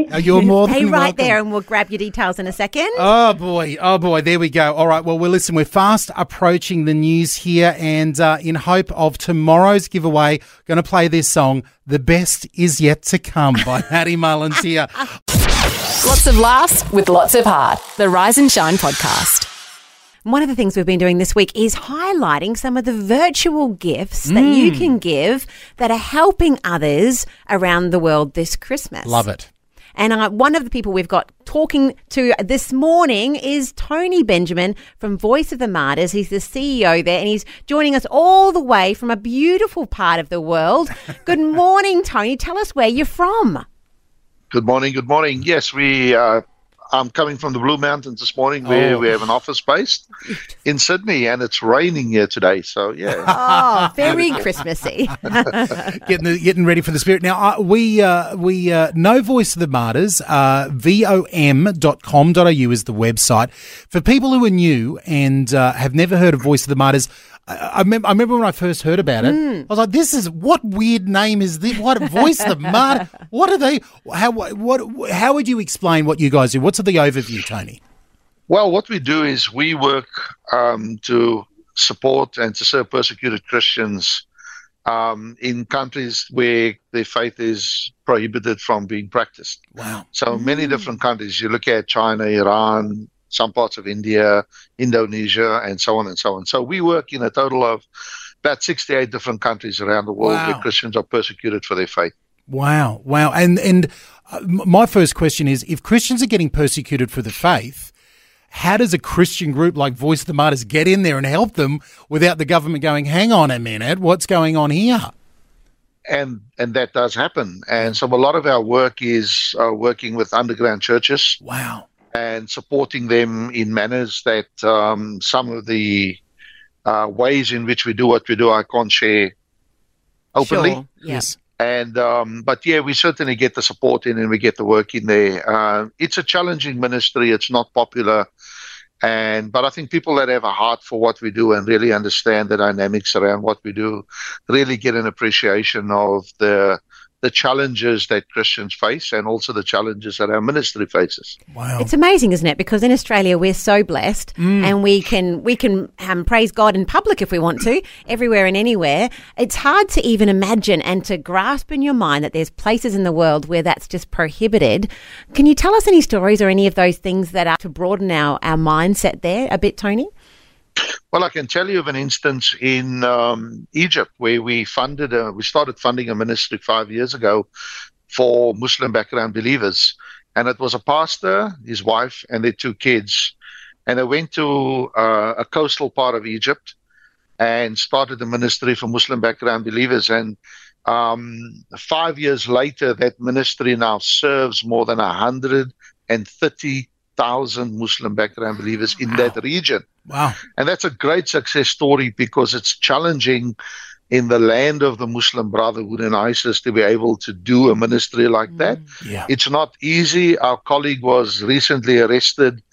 Thank you. You're more Stay than right welcome. there and we'll grab your details in a second. Oh boy, oh boy, there we go. All right, well, we're listen. We're fast approaching the news here, and uh, in hope of tomorrow's giveaway, going to play this song. The best is yet to come by [LAUGHS] Matty Mullins here. Lots of laughs with lots of heart. The Rise and Shine podcast. One of the things we've been doing this week is highlighting some of the virtual gifts that you Mm. can give that are helping others around the world this Christmas. Love it. And uh, one of the people we've got talking to this morning is Tony Benjamin from Voice of the Martyrs. He's the CEO there and he's joining us all the way from a beautiful part of the world. [LAUGHS] Good morning, Tony. Tell us where you're from. Good morning. Good morning. Yes, we. Uh, I'm coming from the Blue Mountains this morning, where Oh. we have an office based in Sydney, and it's raining here today. So yeah, [LAUGHS] Oh, very [LAUGHS] Christmassy. [LAUGHS] getting the, getting ready for the spirit. Now uh, we uh, we uh, know Voice of the Martyrs. Uh, vom.com.au is the website for people who are new and uh, have never heard of Voice of the Martyrs. I, I, remember, I remember when I first heard about it. I was like, "This is what weird name is this? What Voice of [LAUGHS] the Martyrs? What are they? How what? How would you explain what you guys do? What's the overview, Tony?" well, what we do is we work um, to support and to serve persecuted Christians um, in countries where their faith is prohibited from being practiced. Wow. So many different countries. You look at China, Iran, some parts of India, Indonesia, and so on and so on. So we work in a total of about 68 different countries around the world Wow. where Christians are persecuted for their faith. Wow, wow, and and uh, my first question is: if Christians are getting persecuted for the faith, how does a Christian group like Voice of the Martyrs get in there and help them without the government going, "Hang on a minute, what's going on here"? and and that does happen. And so a lot of our work is uh, working with underground churches. Wow. And supporting them in manners that um, some of the uh, ways in which we do what we do, I can't share openly. Sure. Yes. And um, but yeah, we certainly get the support in and we get the work in there. Uh, it's a challenging ministry. It's not popular, and but I think people that have a heart for what we do and really understand the dynamics around what we do, really get an appreciation of the the challenges that Christians face and also the challenges that our ministry faces. Wow. It's amazing, isn't it? Because in Australia we're so blessed, Mm. and we can we can um, praise God in public if we want to, everywhere and anywhere. It's hard to even imagine and to grasp in your mind that there's places in the world where that's just prohibited. Can you tell us any stories or any of those things that are to broaden our our mindset there a bit, Tony? Well, I can tell you of an instance in um, Egypt where we funded, a, we started funding a ministry five years ago for Muslim background believers, and it was a pastor, his wife, and their two kids, and they went to uh, a coastal part of Egypt and started a ministry for Muslim background believers, and um, five years later, that ministry now serves more than 130,000 Muslim background believers in that region. Wow. And that's a great success story because it's challenging in the land of the Muslim Brotherhood and ISIS to be able to do a ministry like that. Yeah. It's not easy. Our colleague was recently arrested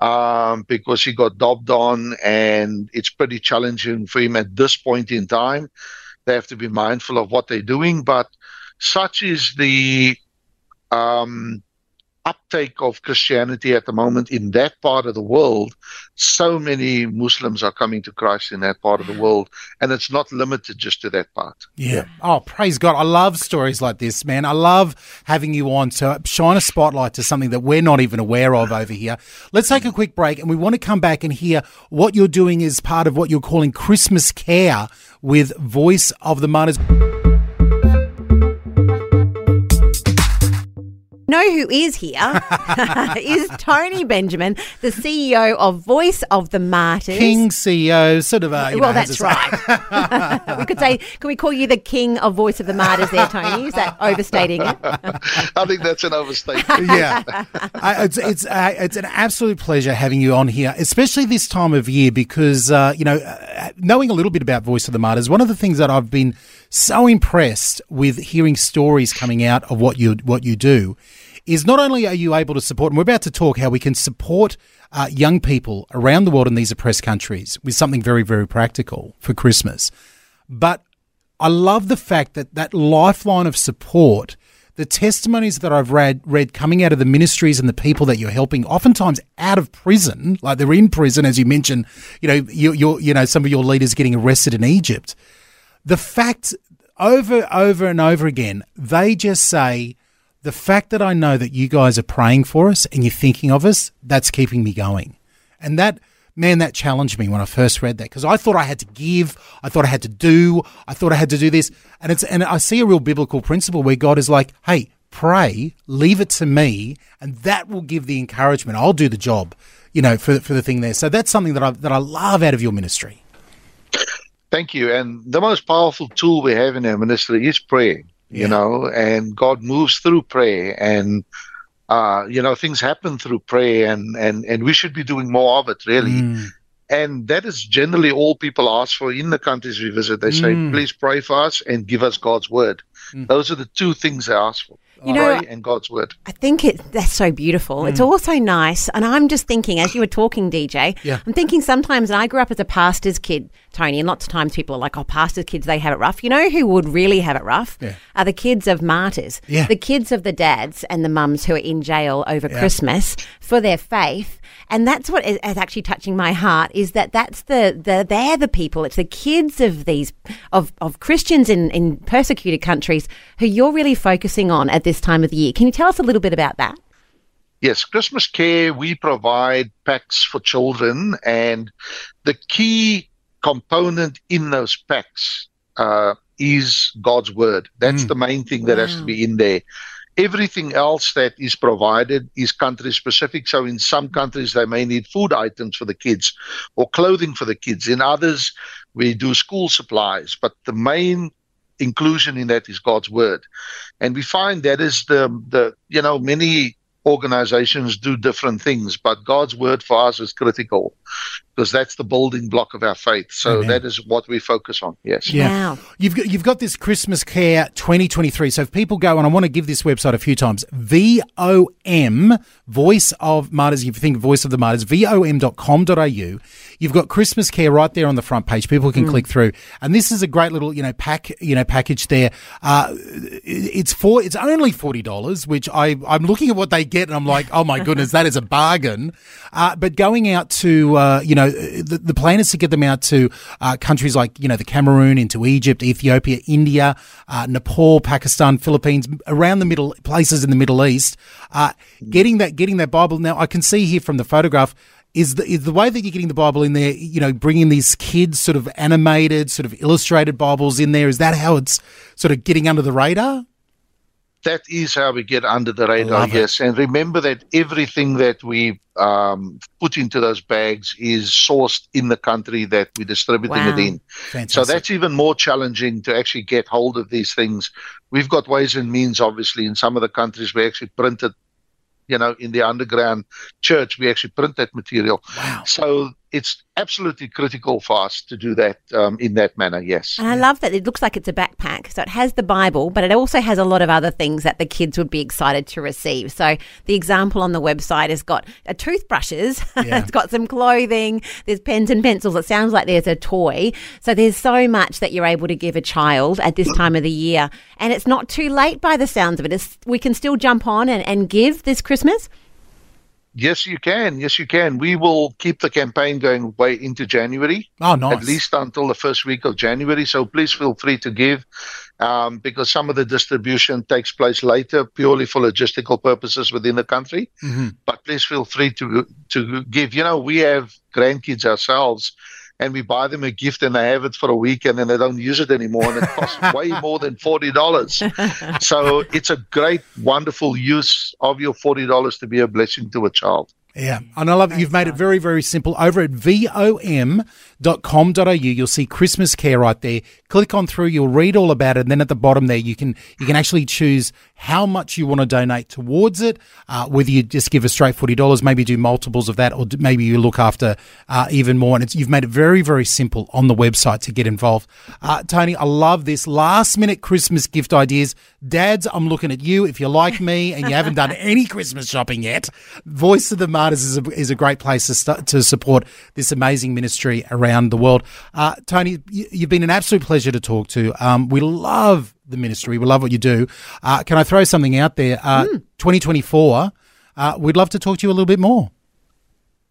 um, because he got dobbed on, and it's pretty challenging for him at this point in time. They have to be mindful of what they're doing, but such is the um, uptake of Christianity at the moment in that part of the world. So many Muslims are coming to Christ in that part of the world, and it's not limited just to that part. Yeah. Oh, praise God. I love stories like this, man. I love having you on to shine a spotlight to something that we're not even aware of over here. Let's take a quick break and we want to come back and hear what you're doing as part of what you're calling Christmas Care with Voice of the Martyrs. Know who is here [LAUGHS] is Tony Benjamin, the CEO of Voice of the Martyrs. King CEO, sort of a. you well, know, that's right. [LAUGHS] we could say, can we call you the King of Voice of the Martyrs there, Tony? Is that overstating it? [LAUGHS] I think that's an overstatement. yeah, I, it's it's uh, it's an absolute pleasure having you on here, especially this time of year because uh, you know, uh, knowing a little bit about Voice of the Martyrs, one of the things that I've been so impressed with hearing stories coming out of what you what you do is not only are you able to support, and we're about to talk how we can support uh, young people around the world in these oppressed countries with something very very practical for Christmas, but I love the fact that that lifeline of support, the testimonies that I've read, read coming out of the ministries and the people that you're helping, oftentimes out of prison, like they're in prison, as you mentioned, you know, you, you know, some of your leaders getting arrested in Egypt. The fact over, over and over again, they just say, the fact that I know that you guys are praying for us and you're thinking of us, that's keeping me going. And that, man, that challenged me when I first read that because I thought I had to give, I thought I had to do, I thought I had to do this, and it's and I see a real biblical principle where God is like, hey, pray, leave it to me, and that will give the encouragement. I'll do the job, you know, for for the thing there. So that's something that I that I love out of your ministry. Thank you. And the most powerful tool we have in our ministry is prayer, you know, and God moves through prayer and uh, you know, things happen through prayer and, and, and we should be doing more of it really. Mm. And that is generally all people ask for in the countries we visit. They say, Mm. please pray for us and give us God's word. Those are the two things they ask for. You know, and God's word. I think it that's so beautiful. It's also nice, and I'm just thinking as you were talking, DJ. Yeah. I'm thinking sometimes, and I grew up as a pastor's kid, Tony, and lots of times people are like, "Oh, pastor's kids, they have it rough." You know who would really have it rough? Yeah. Are the kids of martyrs. Yeah. The kids of the dads and the mums who are in jail over Yeah. Christmas for their faith. And that's what is, is actually touching my heart is that that's the, the they're the people. It's the kids of these of, of Christians in, in persecuted countries who you're really focusing on at this time of the year. Can you tell us a little bit about that? Yes, Christmas Care, we provide packs for children, and the key component in those packs uh, is God's Word. That's the main thing that has to be in there. Everything else that is provided is country specific. So, in some countries, they may need food items for the kids or clothing for the kids. In others, we do school supplies. But the main inclusion in that is God's Word. And we find that is the, the you know, many organizations do different things, but God's word for us is critical. Because that's the building block of our faith. So Amen. that is what we focus on. Yes. Yeah. You've got, you've got this Christmas Care 2023. So if people go, and I want to give this website a few times, VOM, Voice of Martyrs, if you think Voice of the Martyrs, vom.com.au. You've got Christmas Care right there on the front page. People can Mm. click through. And this is a great little, you know, pack, you know, package there. Uh, it's for, it's only $40, which I, I'm looking at what they get and I'm like, oh my goodness, that is a bargain. Uh, but going out to, uh, you know, the, the plan is to get them out to uh, countries like, you know, the Cameroon, into Egypt, Ethiopia, India, uh, Nepal, Pakistan, Philippines, around the middle places in the Middle East. Uh, getting that, getting that Bible. Now, I can see here from the photograph. Is the, is the way that you're getting the Bible in there, you know, bringing these kids sort of animated, sort of illustrated Bibles in there? Is that how it's sort of getting under the radar? That is how we get under the radar, yes. And remember that everything that we um, put into those bags is sourced in the country that we're distributing Wow. it in. Fantastic. So that's even more challenging to actually get hold of these things. We've got ways and means, obviously, in some of the countries we actually print it, you know, in the underground church, we actually print that material. Wow. So it's absolutely critical for us to do that um, in that manner, yes. And I love that it looks like it's a backpack. So it has the Bible, but it also has a lot of other things that the kids would be excited to receive. So the example on the website has got a toothbrushes, [LAUGHS] Yeah. it's got some clothing, there's pens and pencils. It sounds like there's a toy. So there's so much that you're able to give a child at this time of the year. And it's not too late by the sounds of it. It's, we can still jump on and, and give this Christmas. Yes, you can. Yes, you can. We will keep the campaign going way into January. Oh, nice. At least until the first week of January. So please feel free to give um, because some of the distribution takes place later purely for logistical purposes within the country. Mm-hmm. But please feel free to to give. You know, we have grandkids ourselves. And we buy them a gift and they have it for a week and then they don't use it anymore and it costs [LAUGHS] way more than forty dollars. So it's a great, wonderful use of your forty dollars to be a blessing to a child. Yeah, and I love it. You've made it very, very simple. Over at vom.com.au, you'll see Christmas care right there. Click on through, you'll read all about it, and then at the bottom there, you can you can actually choose how much you want to donate towards it. Uh, whether you just give a straight forty dollars, maybe do multiples of that, or maybe you look after uh, even more. And you've made it very, very simple on the website to get involved. Uh, Tony, I love this last minute Christmas gift ideas. Dads, I'm looking at you. If you're like me and you haven't done [LAUGHS] any Christmas shopping yet, Voice of the Martyrs is a, is a great place to, start, to support this amazing ministry around the world. Uh, Tony, you, you've been an absolute pleasure to talk to. Um, we love the ministry. We love what you do. Uh, can I throw something out there? Uh, 2024, uh, we'd love to talk to you a little bit more.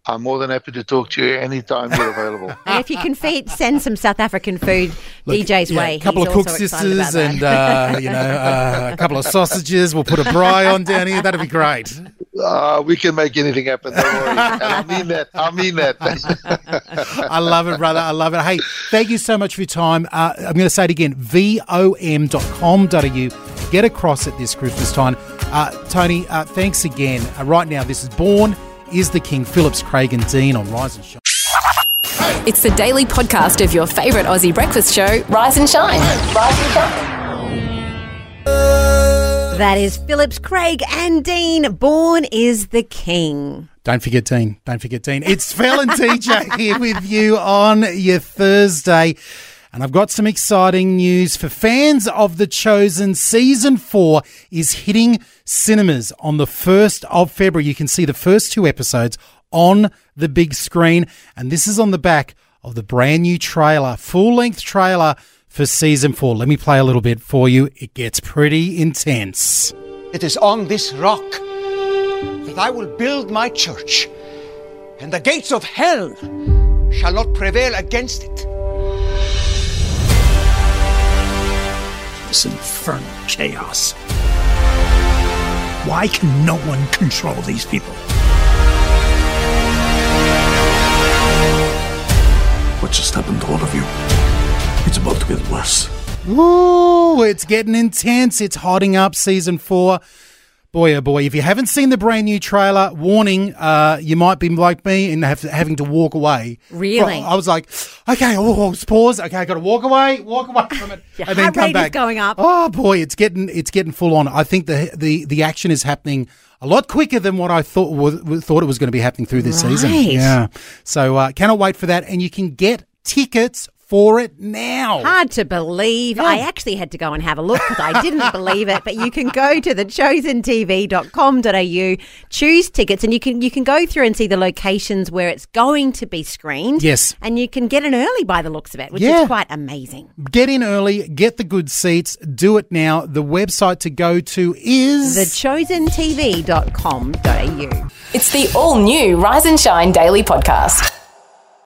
I'm more than happy to talk to you anytime you're available. [LAUGHS] And if you can feed, send some South African food Look, DJ's yeah, way. A couple He's of cook also excited about sisters and uh, you know [LAUGHS] uh, a couple of sausages. We'll put a braai on down here. That'd be great. Uh, we can make anything happen. Don't worry. [LAUGHS] And I mean that. I mean that. I love it, brother. I love it. Hey, thank you so much for your time. Uh, I'm going to say it again vom.com.au. Get across at this Christmas time. Uh, Tony, uh, thanks again. Uh, right now, this is Born is the King, Phillips, Craig, and Dean on Rise and Shine. It's the daily podcast of your favourite Aussie breakfast show, Rise and Shine. Rise and Shine. That is Phillips, Craig, and Dean. Born is the king. Don't forget Dean. Don't forget Dean. It's Fel and DJ here with you on your Thursday. And I've got some exciting news for fans of The Chosen. Season 4 is hitting cinemas on the 1st of February. You can see the first two episodes on the big screen. And this is on the back of the brand new trailer, full length trailer for season 4. Let me play a little bit for you. It gets pretty intense. It is on this rock that I will build my church, and the gates of hell shall not prevail against it. This infernal chaos. Why can no one control these people? What just happened to all of you? It's about to get worse. Ooh, it's getting intense. It's hotting up season four. Boy, oh boy, if you haven't seen the brand new trailer, warning, uh, you might be like me and have having to walk away. Really? I was like, okay, oh, oh, pause. Okay, I got to walk away, walk away from it, [LAUGHS] Your and then come rate is back. going up. Oh boy, it's getting it's getting full on. I think the the the action is happening a lot quicker than what I thought was, thought it was going to be happening through this season. Yeah. So uh, cannot wait for that, and you can get tickets for it now. Hard to believe. I oh. actually had to go and have a look because I didn't believe it. But you can go to thechosentv.com.au, choose tickets, and you can you can go through and see the locations where it's going to be screened. Yes. And you can get in early by the looks of it, which Yeah. is quite amazing. Get in early, get the good seats, do it now. The website to go to is thechosentv.com.au. It's the all new Rise and Shine Daily Podcast.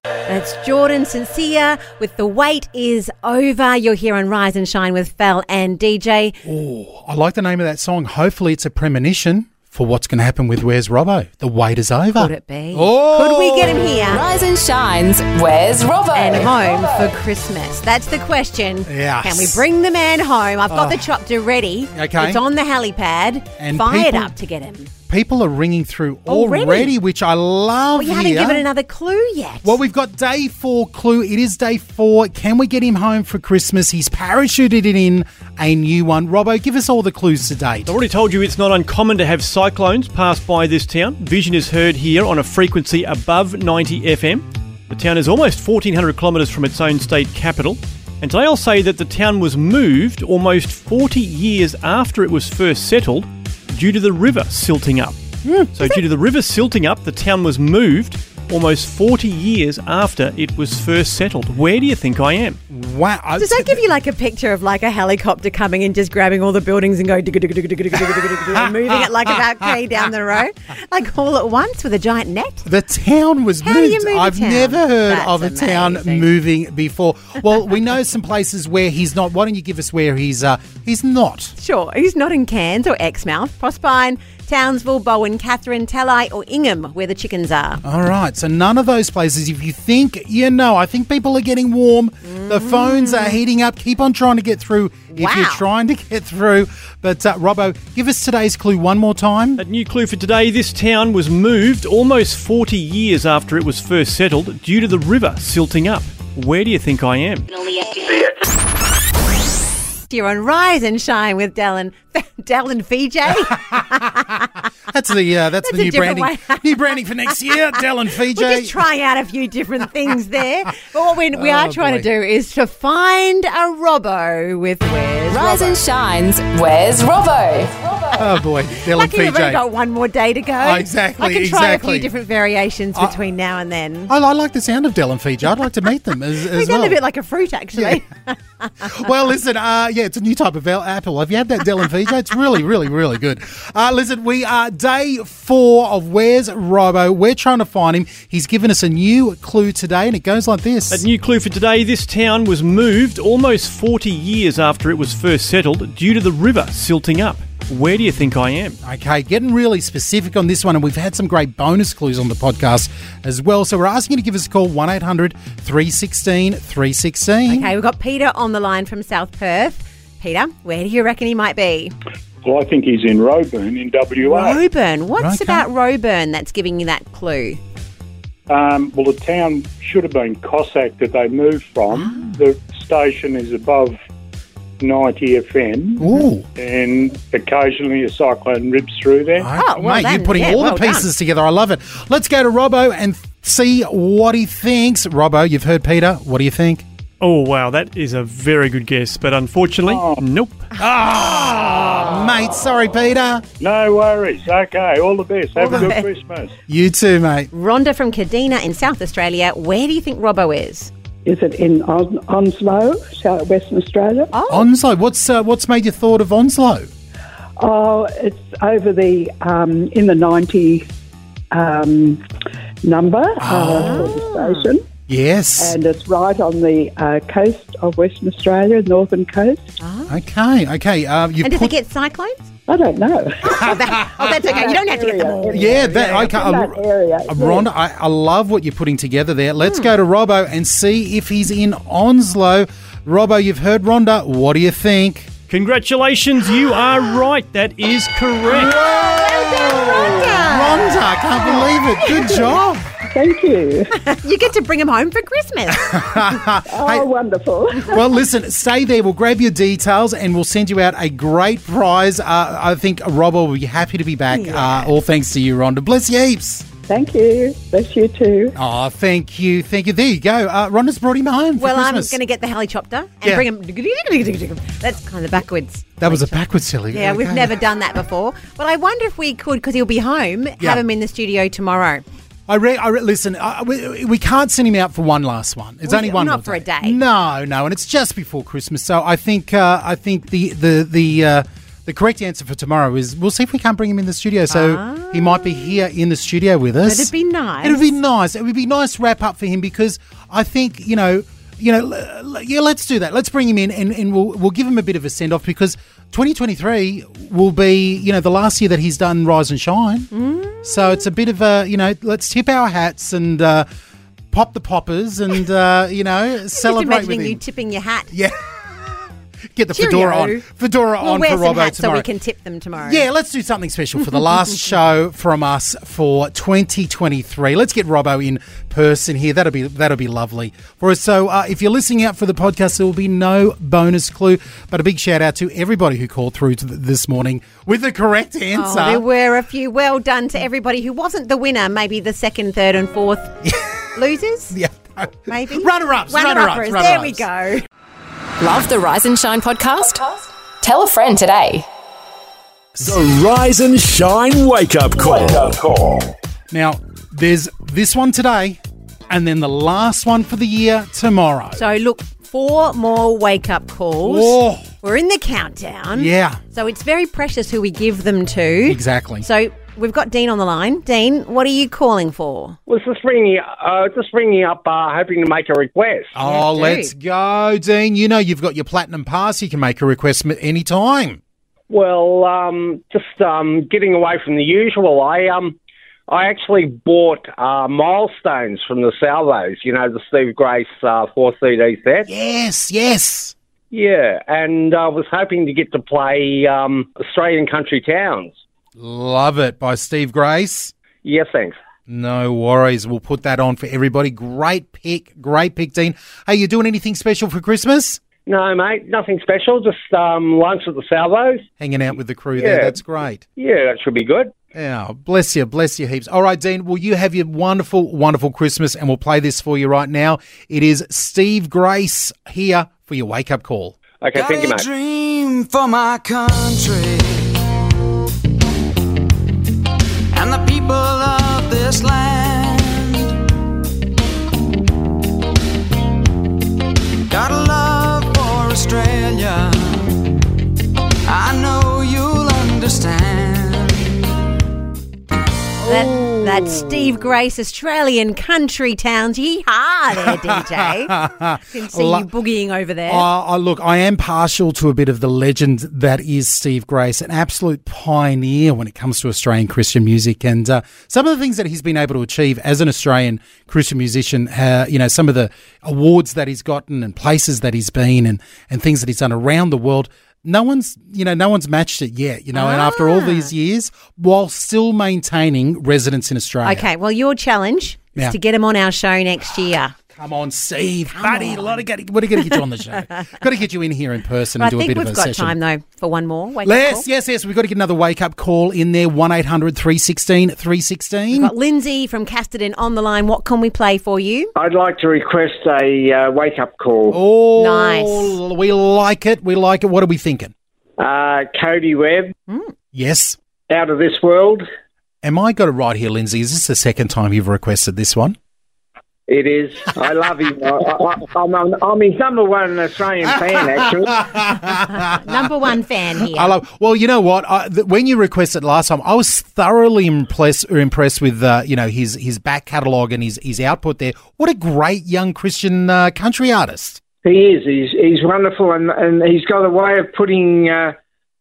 And it's Jordan St. Cyr with The Wait Is Over. You're here on Rise and Shine with Fel and DJ. Oh, I like the name of that song. Hopefully, it's a premonition for what's going to happen with Where's Robbo. The wait is over. Could it be? Oh! Could we get him here? Rise and Shine's Where's Robbo? And home for Christmas. That's the question. Yes. Can we bring the man home? I've got Oh. the chopper ready. Okay. It's on the helipad. And Fired people- up to get him. People are ringing through Already? already, which I love. Well, you haven't here. given another clue yet. Well, we've got day four clue. It is day four. Can we get him home for Christmas? He's parachuted it in a new one. Robbo, give us all the clues to date. I already told you it's not uncommon to have cyclones pass by this town. Vision is heard here on a frequency above 90 FM. The town is almost 1,400 kilometres from its own state capital. And today I'll say that the town was moved almost 40 years after it was first settled due to the river silting up. Hmm. So, due to the river silting up, the town was moved almost 40 years after it was first settled. Where do you think I am? Wow. Does that give you like a picture of like a helicopter coming and just grabbing all the buildings and going and moving it like about K down the road? Like all at once with a giant net? The town was How moved. Do you move I've never heard That's of a amazing. town moving before. Well, we know some places where he's not. Why don't you give us where he's uh he's not? Sure. He's not in Cairns or Exmouth, Proserpine, Townsville, Bowen, Katherine, Tully, or Ingham, where the chickens are. All right, so none of those places. If you think, you know, I think people are getting warm. The phones are heating up. Keep on trying to get through if you're trying to get through. But uh, Robbo, give us today's clue one more time. A new clue for today this town was moved almost 40 years after it was first settled due to the river silting up. Where do you think I am? You're on Rise and Shine with Dallin, Dallin Fiji. That's the uh, that's, That's the new branding. new branding for next year. Dell and Fiji. We're just trying out a few different things there. But what we, we are Oh, trying boy. to do is to find a Robbo with Where's Rise Robbo. and Shine's Where's Robbo? Oh boy, Dell and Lucky we've only Fiji. got one more day to go. Oh, exactly, I can try a few different variations between now and then. I, I like the sound of Dell and Fiji. I'd like to meet them as, [LAUGHS] They as sound well. a bit like a fruit, actually. [LAUGHS] well, listen, uh, yeah, it's a new type of el- apple. Have you had that Dell and Fiji? It's really, really, really good. Uh, listen, we are day four of Where's Robbo. We're trying to find him. He's given us a new clue today, and it goes like this. A new clue for today this town was moved almost 40 years after it was first settled due to the river silting up. Where do you think I am? Okay, getting really specific on this one, and we've had some great bonus clues on the podcast as well. So we're asking you to give us a call 1 800 316 316. Okay, we've got Peter on the line from South Perth. Peter, where do you reckon he might be? Well, I think he's in Roebourne in WA. Roebourne. What's Okay. about Roebourne that's giving you that clue? Um, well, the town should have been Cossack that they moved from. The station is above 90 FM. Ooh. And occasionally a cyclone rips through there. Oh, Mate, you're putting all the pieces together. I love it. Let's go to Robbo and see what he thinks. Robbo, you've heard Peter. What do you think? Oh, wow, that is a very good guess, but unfortunately, nope. Ah, mate, sorry, Peter. No worries. Okay, all the best. Have All a good best. Christmas. You too, mate. Rhonda from Kadina in South Australia. Where do you think Robbo is? Is it in On- Onslow, South Western Australia? Onslow. What's uh, what's made you thought of Onslow? Oh, it's over the um, in the ninety um, number uh, for the station. Yes. and it's right on the uh, coast of Western Australia, northern coast. Okay, okay. Uh, you and does put, it get cyclones? I don't know. [LAUGHS] oh, that- oh, that's okay. You don't have to get them all. yeah, that okay. in that uh, area, uh, Rhonda, I, I love what you're putting together there. Let's go to Robbo and see if he's in Onslow. Robbo, you've heard Rhonda. What do you think? Congratulations, you are right. That is correct. Rhonda, I can't believe it. Good [LAUGHS] job. Thank you. [LAUGHS] you get to bring them home for Christmas. [LAUGHS] oh, wonderful. [LAUGHS] well, listen, stay there. We'll grab your details and we'll send you out a great prize. Uh, I think Robbo will be happy to be back. Uh, all thanks to you, Rhonda. Bless you heaps. Thank you. Bless you too. Oh, thank you. Thank you. There you go. Uh, Rhonda's brought him home for well, I'm going to get the helicopter and Yeah. bring him. That's kind of backwards. That was a backwards silly. Yeah, we've never done that before. But I wonder if we could, because he'll be home, Yeah. have him in the studio tomorrow. I, re- I re- listen. Uh, we, we can't send him out for one last one. It's Well, only one not for a day. day. No, no, and it's just before Christmas. So I think uh, I think the the the uh, the correct answer for tomorrow is we'll see if we can't bring him in the studio. So he might be here in the studio with us. It'd be nice. It would be nice. It would be nice wrap up for him because I think you know. You know, yeah. Let's do that. Let's bring him in, and, and we'll we'll give him a bit of a send off because 2023 will be, you know, the last year that he's done Rise and Shine. Mm. So it's a bit of a, you know, let's tip our hats and uh, pop the poppers and, uh, you know, [LAUGHS] Just celebrate with imagining you tipping your hat. Yeah. Get the Cheerio. fedora on. Fedora we'll on wear for some Robbo hats tomorrow. so we can tip them tomorrow. Yeah, let's do something special for the last [LAUGHS] show from us for 2023. Let's get Robbo in person here. That'll be that'll be lovely for us. So, uh, if you're listening out for the podcast, there will be no bonus clue, but a big shout out to everybody who called through th- this morning with the correct Oh, answer. there were a few. Well done to everybody who wasn't the winner. Maybe the second, third, and fourth [LAUGHS] losers. Yeah, maybe runner-ups, runner-uppers. runner-ups, There we go. Love the Rise and Shine podcast? Tell a friend today. The Rise and Shine Wake Up Call. Now, there's this one today, and then the last one for the year tomorrow. So look, four more wake up calls. Oh. We're in the countdown. Yeah. So it's very precious who we give them to. Exactly. So we've got Dean on the line. Dean, what are you calling for? Was just ringing, uh, just ringing up, uh, hoping to make a request. Oh, let's go, Dean. You know you've got your platinum pass. You can make a request m- anytime. Well, um, just um, getting away from the usual. I um, I actually bought uh, milestones from the Salvos. You know, the Steve Grace uh, four CD set. Yes, yes. Yeah, and I was hoping to get to play um, Australian country towns. Love it by Steve Grace. Yes, thanks. No worries. We'll put that on for everybody. Great pick. Great pick, Dean. Hey, you doing anything special for Christmas? No, mate, nothing special. Just um, lunch at the Salvos. Hanging out with the crew there. Yeah. That's great. Yeah, that should be good. Yeah, bless you, bless you heaps. All right, Dean, will you have your wonderful, wonderful Christmas and we'll play this for you right now. It is Steve Grace here for your wake up call. Okay, thank you, Got a mate. dream for my country this land. That's Steve Grace, Australian country towns. Yeehaw there, [LAUGHS] DJ. can [LAUGHS] see Lo- you boogieing over there. Uh, uh, look, I am partial to a bit of the legend that is Steve Grace, an absolute pioneer when it comes to Australian Christian music. And uh, some of the things that he's been able to achieve as an Australian Christian musician, uh, you know, some of the awards that he's gotten and places that he's been and, and things that he's done around the world. No one's, you know, no one's matched it yet, you know, and after all ah. these years, while still maintaining residence in Australia. okay, well, your challenge Yeah. is to get him on our show next year. Come on, Steve, buddy, a lot of get, what are going to get you on the show? [LAUGHS] Got to get you in here in person But and I do a bit of a session. I think we've got time, though, for one more. Wake up Yes, call. yes, yes. We've got to get another wake up call in there. 1 800 316 316. We've got Lindsay from Casterton on the line. What can we play for you? I'd like to request a uh, wake up call. Oh, Nice. We like it. We like it. What are we thinking? Uh, Cody Webb, Yes. out of this world. Am I got it right here, Lindsay? Is this the second time you've requested this one? It is. I love him. I, I, I'm, I'm, I'm his number one Australian fan, actually. [LAUGHS] Number one fan here. I love. Well, you know what? I, th- when you requested last time, I was thoroughly impressed impressed with uh, you know his his back catalogue and his his output there. What a great young Christian uh, country artist. He is. He's he's wonderful, and and he's got a way of putting. Uh,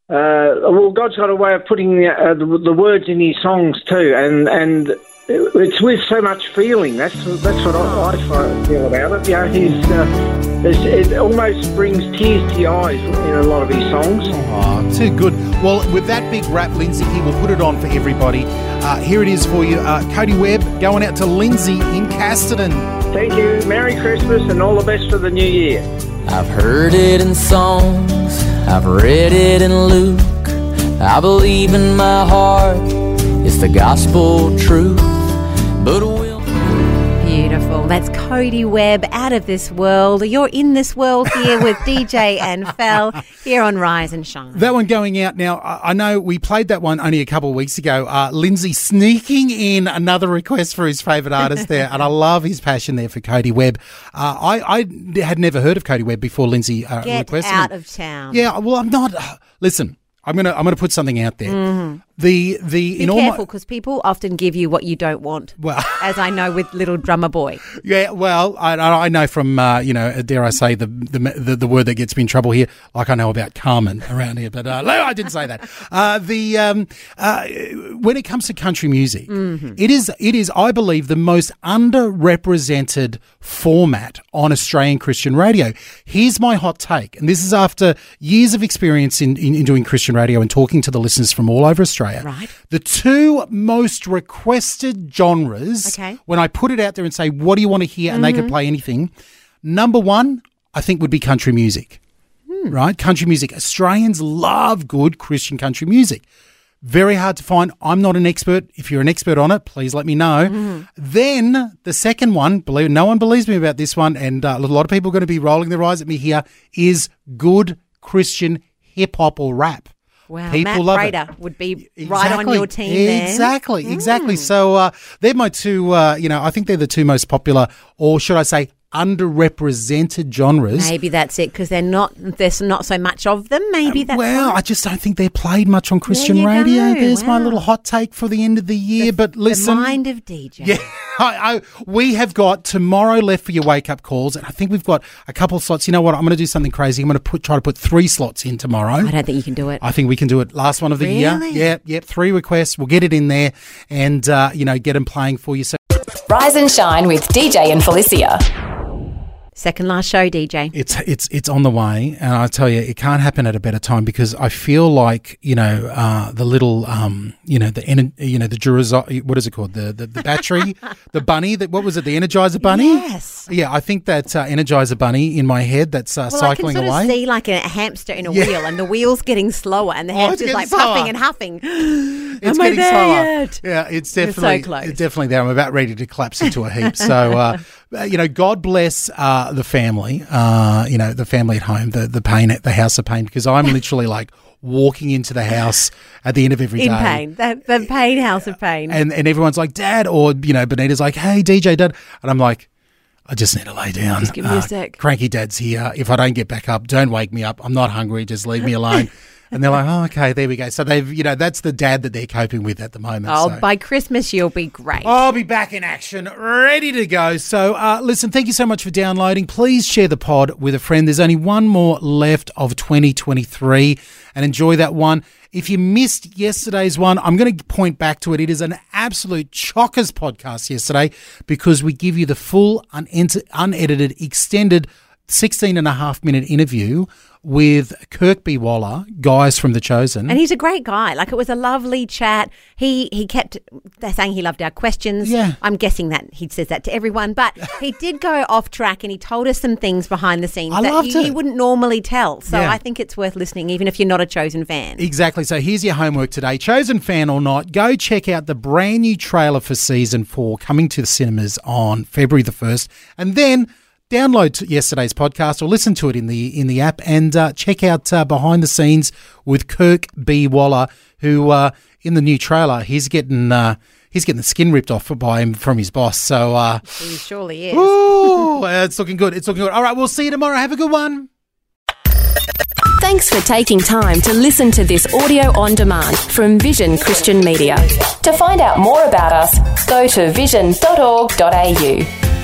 uh, well, God's got a way of putting uh, the, the words in his songs too, and and it's with so much feeling. That's that's what I, I feel about it. You know, he's uh, it's- it almost brings tears to your eyes in a lot of his songs. Oh, too good. Well, with that big rap, Lindsay, he will put it on for everybody. Uh, here it is for you. Uh, Cody Webb going out to Lindsay in Casterton. Thank you. Merry Christmas and all the best for the new year. I've heard it in songs, I've read it in Luke. I believe in my heart, it's the gospel truth. But will Beautiful. That's Cody Webb, out of this world. You're in this world here with [LAUGHS] DJ and Fel here on Rise and Shine. That one going out now. I I know we played that one only a couple of weeks ago. Uh, Lindsay sneaking in another request for his favourite artist there, and I love his passion there for Cody Webb. Uh, I, I had never heard of Cody Webb before Lindsay uh, Get requested out him. of town. Yeah, well, I'm not. listen, I'm gonna I'm gonna put something out there. Mhm. The the Be in all my, careful because people often give you what you don't want. Well, as I know with little drummer boy. [LAUGHS] Yeah, well, I, I know from uh, you know, dare I say the, the the the word that gets me in trouble here, like I know about Carmen around here, but uh, no, I didn't say that. [LAUGHS] Uh, the um, uh, when it comes to country music, Mm-hmm. it is it is I believe the most underrepresented format on Australian Christian radio. Here's my hot take, and this is after years of experience in, in, in doing Christian radio and talking to the listeners from all over Australia. Right. The two most requested genres Okay. when I put it out there and say, what do you want to hear? And they could Mhm. play anything. Number one, I think would be country music, Hmm. right? Country music. Australians love good Christian country music. Very hard to find. I'm not an expert. If you're an expert on it, please let me know. Mm-hmm. Then the second one, believe no one believes me about this one, and uh, a lot of people are going to be rolling their eyes at me here. Is good Christian hip hop or rap? Wow, People Matt love it. Prater would be right on your team. Hmm. Exactly, exactly. So uh, they're my two. Uh, you know, I think they're the two most popular, or should I say, underrepresented genres. Maybe that's it because they're not. There's not so much of them. Maybe that's Well, why. I just don't think they're played much on Christian you radio. go. There's my little hot take for the end of the year. but listen, the mind of DJ. yeah, [LAUGHS] I, I, we have got tomorrow left for your wake up calls, and I think we've got a couple of slots. You know what? I'm going to do something crazy. I'm going to put try to put three slots in tomorrow. I don't think you can do it. I think we can do it. Last one of the year. Really? Yep, yep. Three requests. We'll get it in there, and uh, you know, get them playing for you. So Rise and shine with DJ and Felicia. Second last show, DJ. it's it's it's on the way, and I tell you, it can't happen at a better time because I feel like you know uh, the little um, you know the ener- you know the Durazo- what is it called the the, the battery [LAUGHS] the bunny that what was it the Energizer bunny Yes. yeah I think that uh, Energizer bunny in my head that's uh, Well, I can cycling sort away of see like a hamster in a Yeah. wheel, and the wheel's getting slower, and the Oh, hamster's like slower. puffing and huffing. [GASPS] it's Am getting slower. yet? Yeah, it's We're so definitely it's definitely there. I'm about ready to collapse into a heap. So, uh, [LAUGHS] you know, God bless uh, the family. Uh, you know, the family at home, the the pain at the house of pain, because I'm literally like walking into the house at the end of every day. in pain. The, the pain house of pain. And and everyone's like, Dad, or you know, Benita's like, Hey, DJ, Dad, and I'm like. I just need to lay down. Just give me a Uh, sec. Cranky dad's here. If I don't get back up, don't wake me up. I'm not hungry. Just leave me alone. [LAUGHS] and they're like, oh, okay, there we go. So they've, you know, that's the dad that they're coping with at the moment. oh, so. by Christmas you'll be great. I'll be back in action, ready to go. So, uh, listen, thank you so much for downloading. Please share the pod with a friend. There's only one more left of 2023 and enjoy that one. If you missed yesterday's one, I'm going to point back to it. It is an absolute chockers podcast yesterday because we give you the full, unedited, extended 16 and a half minute interview with Kirk B. Woller, guys from The Chosen. And he's a great guy. Like it was a lovely chat. He he kept saying he loved our questions. Yeah. I'm guessing that he says that to everyone, but [LAUGHS] he did go off track and he told us some things behind the scenes I that loved you, it. you wouldn't normally tell. So Yeah. I think it's worth listening, even if you're not a chosen fan. Exactly. So here's your homework today. Chosen fan or not, go check out the brand new trailer for season four coming to the cinemas on February the 1st. And then download yesterday's podcast or listen to it in the in the app and uh, check out uh, behind the scenes with Kirk B. Woller, who uh, in the new trailer, he's getting. Uh, He's getting the skin ripped off by him from his boss. So, uh, He surely is. ooh, [LAUGHS] it's looking good. It's looking good. All right, we'll see you tomorrow. Have a good one. Thanks for taking time to listen to this audio on demand from Vision Christian Media. To find out more about us, go to vision.org.au.